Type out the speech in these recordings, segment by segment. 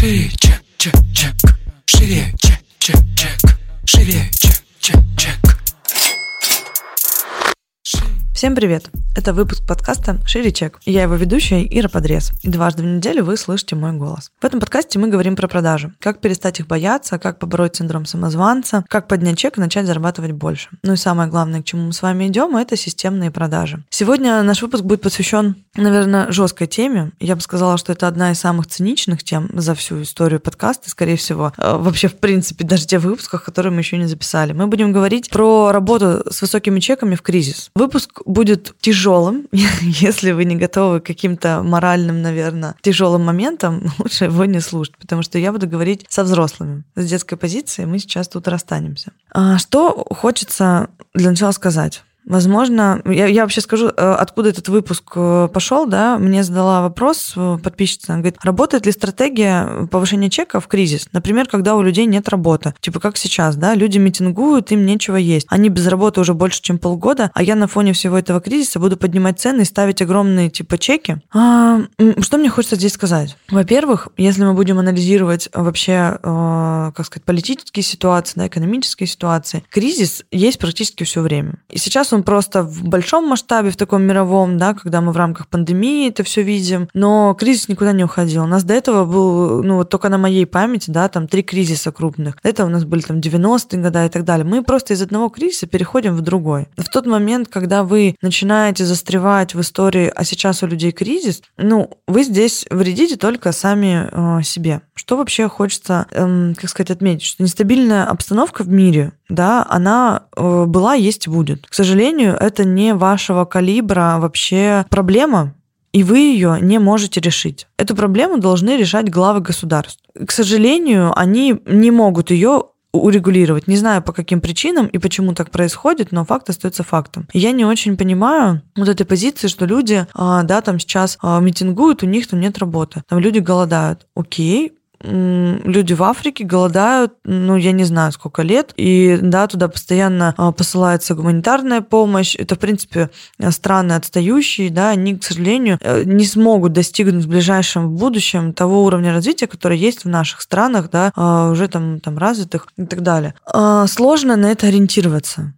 Шире, чек, чек, чек. Шире, чек, чек, чек. Шире, чек, чек, чек. Всем привет! Это выпуск подкаста «Шире чек». Я его ведущая Ира Подрез. И дважды в неделю вы слышите мой голос. В этом подкасте мы говорим про продажи. Как перестать их бояться, как побороть синдром самозванца, как поднять чек и начать зарабатывать больше. Ну и самое главное, к чему мы с вами идем, это системные продажи. Сегодня наш выпуск будет посвящен, наверное, жесткой теме. Я бы сказала, что это одна из самых циничных тем за всю историю подкаста, скорее всего. Э, вообще, в принципе, даже те выпусках, которые мы еще не записали. Мы будем говорить про работу с высокими чеками в кризис. Выпуск будет тяжелым, если вы не готовы к каким-то моральным, наверное, тяжелым моментам, лучше его не слушать, потому что я буду говорить со взрослыми. С детской позиции мы сейчас тут расстанемся. А что хочется для начала сказать? Возможно, я, я вообще скажу, э, откуда этот выпуск э, пошел, да, мне задала вопрос э, подписчица, она говорит, работает ли стратегия повышения чека в кризис? Например, когда у людей нет работы, типа как сейчас, да, люди митингуют, им нечего есть, они без работы уже больше, чем полгода, а я на фоне всего этого кризиса буду поднимать цены и ставить огромные типа чеки. А, что мне хочется здесь сказать? Во-первых, если мы будем анализировать вообще, как сказать, политические ситуации, да, экономические ситуации, кризис есть практически все время. И сейчас он просто в большом масштабе, в таком мировом, да, когда мы в рамках пандемии это все видим, но кризис никуда не уходил. У нас до этого был, ну, вот только на моей памяти, да, там три кризиса крупных. Этого у нас были там 90-е годы и так далее. Мы просто из одного кризиса переходим в другой. В тот момент, когда вы начинаете застревать в истории, а сейчас у людей кризис, ну, вы здесь вредите только сами э, себе. Что вообще хочется, э, как сказать, отметить? Что нестабильная обстановка в мире, да, она э, была, есть и будет. К сожалению, это не вашего калибра вообще проблема, и вы ее не можете решить. Эту проблему должны решать главы государств. К сожалению, они не могут ее урегулировать. Не знаю, по каким причинам и почему так происходит, но факт остается фактом. Я не очень понимаю вот этой позиции, что люди, а, да, там сейчас а, митингуют, у них там нет работы. Там люди голодают. Окей, люди в Африке голодают, ну, я не знаю, сколько лет, и, да, туда постоянно а, посылается гуманитарная помощь. Это, в принципе, страны отстающие, да, они, к сожалению, э, не смогут достигнуть в ближайшем будущем того уровня развития, который есть в наших странах, да, а, уже там, там развитых и так далее. А, сложно на это ориентироваться.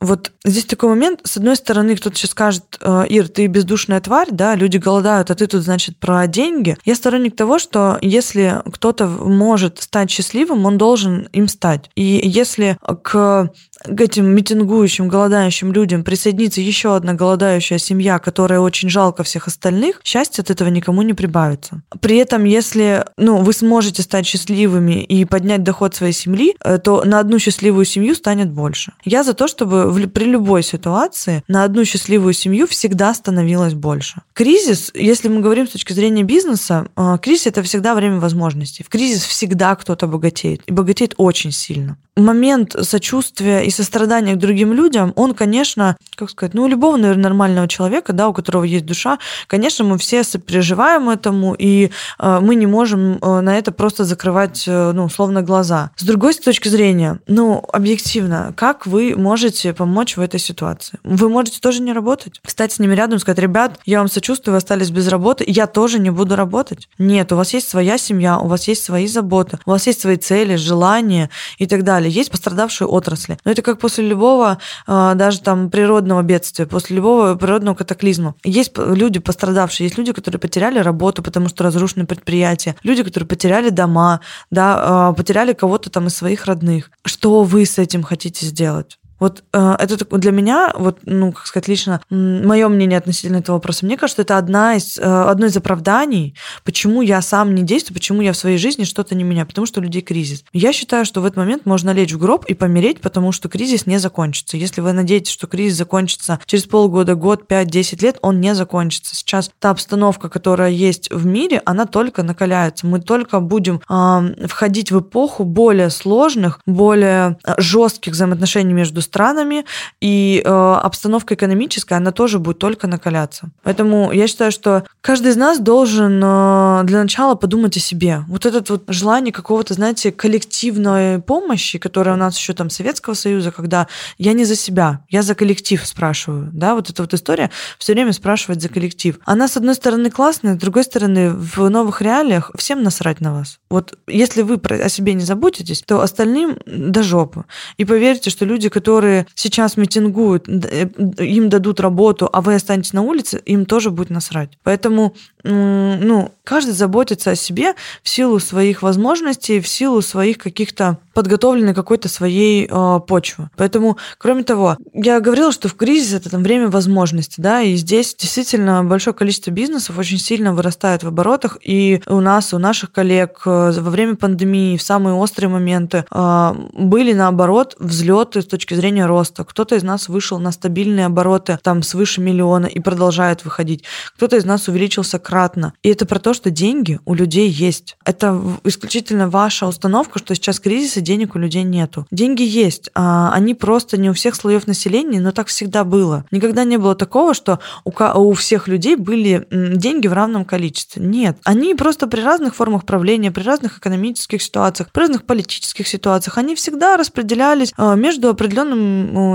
Вот здесь такой момент, с одной стороны, кто-то сейчас скажет, «Э, Ир, ты бездушная тварь, да, люди голодают, а ты тут, значит, про деньги. Я сторонник того, что если кто-то может стать счастливым, он должен им стать. И если к к этим митингующим, голодающим людям присоединится еще одна голодающая семья, которая очень жалко всех остальных, счастье от этого никому не прибавится. При этом, если ну, вы сможете стать счастливыми и поднять доход своей семьи, э, то на одну счастливую семью станет больше. Я за то, чтобы в, при любой ситуации на одну счастливую семью всегда становилось больше. Кризис, если мы говорим с точки зрения бизнеса, э, кризис это всегда время возможностей. В кризис всегда кто-то богатеет. И богатеет очень сильно. Момент сочувствия и сострадание к другим людям, он, конечно, как сказать, ну, у любого, наверное, нормального человека, да, у которого есть душа, конечно, мы все сопереживаем этому, и э, мы не можем э, на это просто закрывать, ну, условно, глаза. С другой точки зрения, ну, объективно, как вы можете помочь в этой ситуации? Вы можете тоже не работать. Встать с ними рядом, сказать, ребят, я вам сочувствую, вы остались без работы, я тоже не буду работать. Нет, у вас есть своя семья, у вас есть свои заботы, у вас есть свои цели, желания и так далее. Есть пострадавшие отрасли. Но это как после любого а, даже там природного бедствия, после любого природного катаклизма. Есть люди пострадавшие, есть люди, которые потеряли работу, потому что разрушены предприятия, люди, которые потеряли дома, да, а, потеряли кого-то там из своих родных. Что вы с этим хотите сделать? Вот э, это для меня, вот, ну, как сказать, лично мое мнение относительно этого вопроса, мне кажется, это одна из, э, одно из оправданий, почему я сам не действую, почему я в своей жизни что-то не меняю, потому что у людей кризис. Я считаю, что в этот момент можно лечь в гроб и помереть, потому что кризис не закончится. Если вы надеетесь, что кризис закончится через полгода, год, пять, десять лет, он не закончится. Сейчас та обстановка, которая есть в мире, она только накаляется. Мы только будем э, входить в эпоху более сложных, более э, жестких взаимоотношений между странами, и э, обстановка экономическая, она тоже будет только накаляться. Поэтому я считаю, что каждый из нас должен э, для начала подумать о себе. Вот это вот желание какого-то, знаете, коллективной помощи, которая у нас еще там Советского Союза, когда я не за себя, я за коллектив спрашиваю, да, вот эта вот история все время спрашивать за коллектив. Она, с одной стороны, классная, с другой стороны, в новых реалиях всем насрать на вас. Вот если вы о себе не заботитесь, то остальным до жопы. И поверьте, что люди, которые сейчас митингуют, э, им дадут работу, а вы останетесь на улице, им тоже будет насрать. Поэтому, ну, каждый заботится о себе в силу своих возможностей, в силу своих каких-то подготовленной какой-то своей э, почвы. Поэтому, кроме того, я говорила, что в кризис это там время возможностей, да, и здесь действительно большое количество бизнесов очень сильно вырастает в оборотах, и у нас, у наших коллег э, во время пандемии, в самые острые моменты э, были, наоборот, взлеты с точки зрения роста. Кто-то из нас вышел на стабильные обороты там свыше миллиона и продолжает выходить. Кто-то из нас увеличился кратно. И это про то, что деньги у людей есть. Это исключительно ваша установка, что сейчас кризис и денег у людей нету. Деньги есть, а они просто не у всех слоев населения, но так всегда было. Никогда не было такого, что у, у всех людей были деньги в равном количестве. Нет. Они просто при разных формах правления, при разных экономических ситуациях, при разных политических ситуациях, они всегда распределялись а, между определенным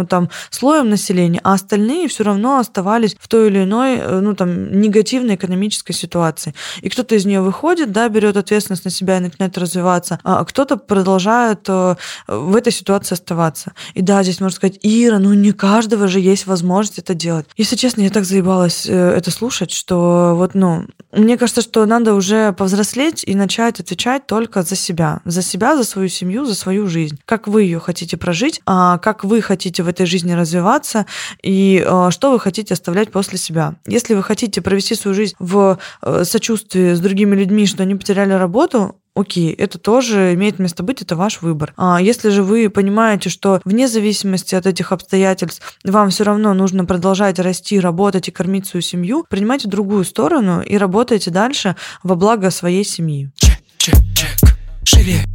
там слоем населения, а остальные все равно оставались в той или иной э, ну, там, негативной экономической ситуации. И кто-то из нее выходит, да, берет ответственность на себя и начинает развиваться, а кто-то продолжает э, в этой ситуации оставаться. И да, здесь можно сказать, Ира, ну не каждого же есть возможность это делать. Если честно, я так заебалась э, это слушать, что вот, ну, мне кажется, что надо уже повзрослеть и начать отвечать только за себя. За себя, за свою семью, за свою жизнь. Как вы ее хотите прожить, а как вы хотите в этой жизни развиваться и э, что вы хотите оставлять после себя. Если вы хотите провести свою жизнь в сочувствии с другими людьми, что они потеряли работу, окей, это тоже имеет место быть, это ваш выбор. А если же вы понимаете, что вне зависимости от этих обстоятельств вам все равно нужно продолжать расти, работать и кормить свою семью, принимайте другую сторону и работайте дальше во благо своей семьи. Чек, чек, чек. Живее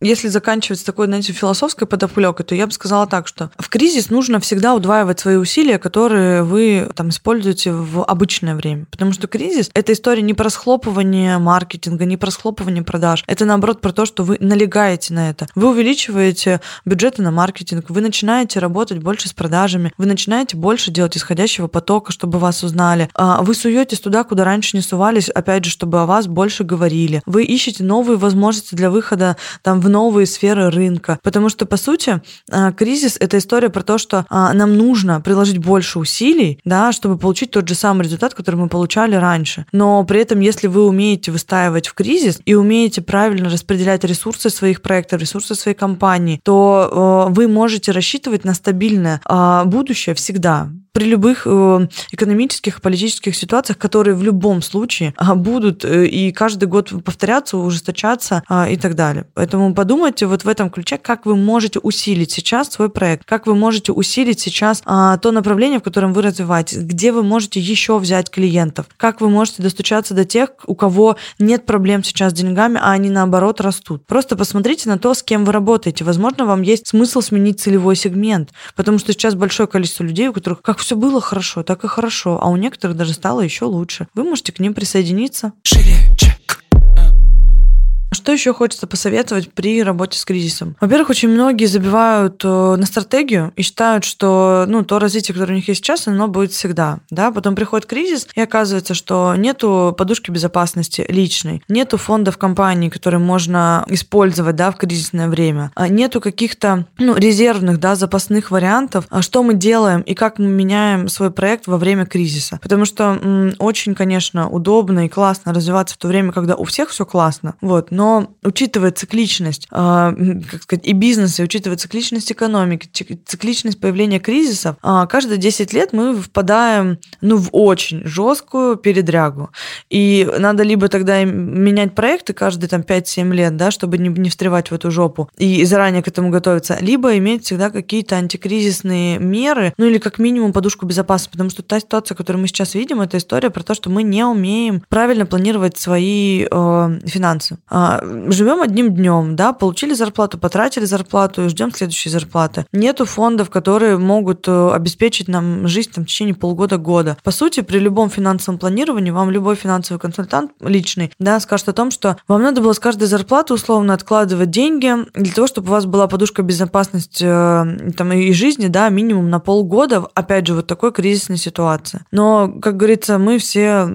если заканчивать с такой, знаете, философской подоплекой, то я бы сказала так, что в кризис нужно всегда удваивать свои усилия, которые вы там используете в обычное время. Потому что кризис — это история не про схлопывание маркетинга, не про схлопывание продаж. Это, наоборот, про то, что вы налегаете на это. Вы увеличиваете бюджеты на маркетинг, вы начинаете работать больше с продажами, вы начинаете больше делать исходящего потока, чтобы вас узнали. А вы суетесь туда, куда раньше не сувались, опять же, чтобы о вас больше говорили. Вы ищете новые возможности для выхода там в новые сферы рынка. Потому что, по сути, а, кризис — это история про то, что а, нам нужно приложить больше усилий, да, чтобы получить тот же самый результат, который мы получали раньше. Но при этом, если вы умеете выстаивать в кризис и умеете правильно распределять ресурсы своих проектов, ресурсы своей компании, то а, вы можете рассчитывать на стабильное будущее всегда при любых э, экономических и политических ситуациях, которые в любом случае будут э, и каждый год повторяться, ужесточаться и так далее. Поэтому подумайте вот в этом ключе, как вы можете усилить сейчас свой проект, как вы можете усилить сейчас а, то направление, в котором вы развиваетесь, где вы можете еще взять клиентов, как вы можете достучаться до тех, у кого нет проблем сейчас с деньгами, а они наоборот растут. Просто посмотрите на то, с кем вы работаете. Возможно, вам есть смысл сменить целевой сегмент, потому что сейчас большое количество людей, у которых как все было хорошо, так и хорошо, а у некоторых даже стало еще лучше. Вы можете к ним присоединиться. Шире. Что еще хочется посоветовать при работе с кризисом? Во-первых, очень многие забивают э, на стратегию и считают, что ну, то развитие, которое у них есть сейчас, оно будет всегда. Да? Потом приходит кризис, и оказывается, что нету подушки безопасности личной, нету фондов компании, которые можно использовать да, в кризисное время, а нету каких-то ну, резервных, да, запасных вариантов, а что мы делаем и как мы меняем свой проект во время кризиса. Потому что м, очень, конечно, удобно и классно развиваться в то время, когда у всех все классно. Вот но учитывая цикличность, э, как сказать, и бизнеса, и учитывая цикличность экономики, цикличность появления кризисов, э, каждые 10 лет мы впадаем ну, в очень жесткую передрягу. И надо либо тогда менять проекты каждые там 5-7 лет, да, чтобы не, не встревать в эту жопу, и заранее к этому готовиться, либо иметь всегда какие-то антикризисные меры, ну или как минимум подушку безопасности, потому что та ситуация, которую мы сейчас видим, это история про то, что мы не умеем правильно планировать свои э, финансы. А, живем одним днем, да, получили зарплату, потратили зарплату и ждем следующей зарплаты. Нету фондов, которые могут э, обеспечить нам жизнь там, в течение полгода-года. По сути, при любом финансовом планировании вам любой финансовый консультант личный, да, скажет о том, что вам надо было с каждой зарплаты условно откладывать деньги для того, чтобы у вас была подушка безопасности э, там, и жизни, да, минимум на полгода, опять же, вот такой кризисной ситуации. Но, как говорится, мы все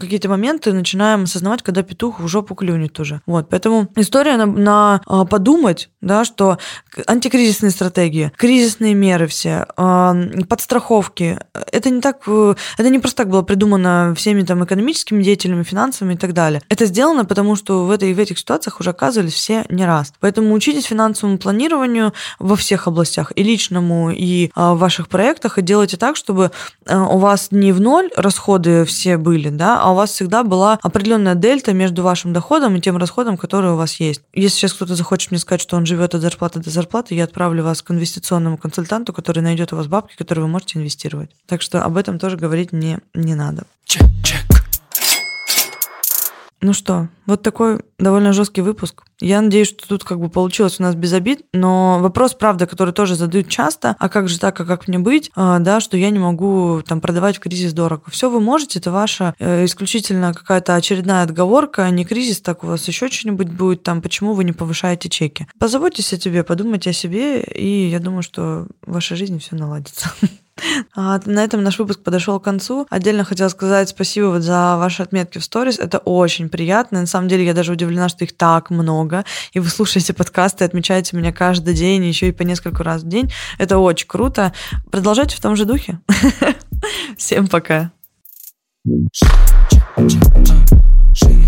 какие-то моменты начинаем осознавать, когда петух в жопу клюнет уже. Вот, поэтому история на, на подумать, да, что антикризисные стратегии, кризисные меры все, а, подстраховки, это не так, э, это не просто так было придумано всеми там экономическими деятелями, финансовыми и так далее. Это сделано потому, что в, этой, в этих ситуациях уже оказывались все не раз. Поэтому учитесь финансовому планированию во всех областях, и личному, и а, в ваших проектах, и делайте так, чтобы у вас не в ноль расходы все были, да, а у вас всегда была определенная дельта между вашим доходом и тем расходом, который у вас есть. Если сейчас кто-то захочет мне сказать, что он живет от зарплаты до зарплаты, я отправлю вас к инвестиционному консультанту, который найдет у вас бабки, которые вы можете инвестировать. Так что об этом тоже говорить не, не надо. Чек, чек. Ну что, вот такой довольно жесткий выпуск. Я надеюсь, что тут как бы получилось у нас без обид, но вопрос, правда, который тоже задают часто, а как же так, а как мне быть, а, да, что я не могу там продавать в кризис дорого. Все вы можете, это ваша э, исключительно какая-то очередная отговорка, не кризис, так у вас еще что-нибудь будет там, почему вы не повышаете чеки. Позаботьтесь о тебе, подумайте о себе, и я думаю, что в вашей жизни все наладится. А на этом наш выпуск подошел к концу. Отдельно хотела сказать спасибо вот за ваши отметки в сторис. Это очень приятно. На самом деле я даже удивлена, что их так много. И вы слушаете подкасты, отмечаете меня каждый день, еще и по несколько раз в день. Это очень круто. Продолжайте в том же духе. Всем пока. Чек,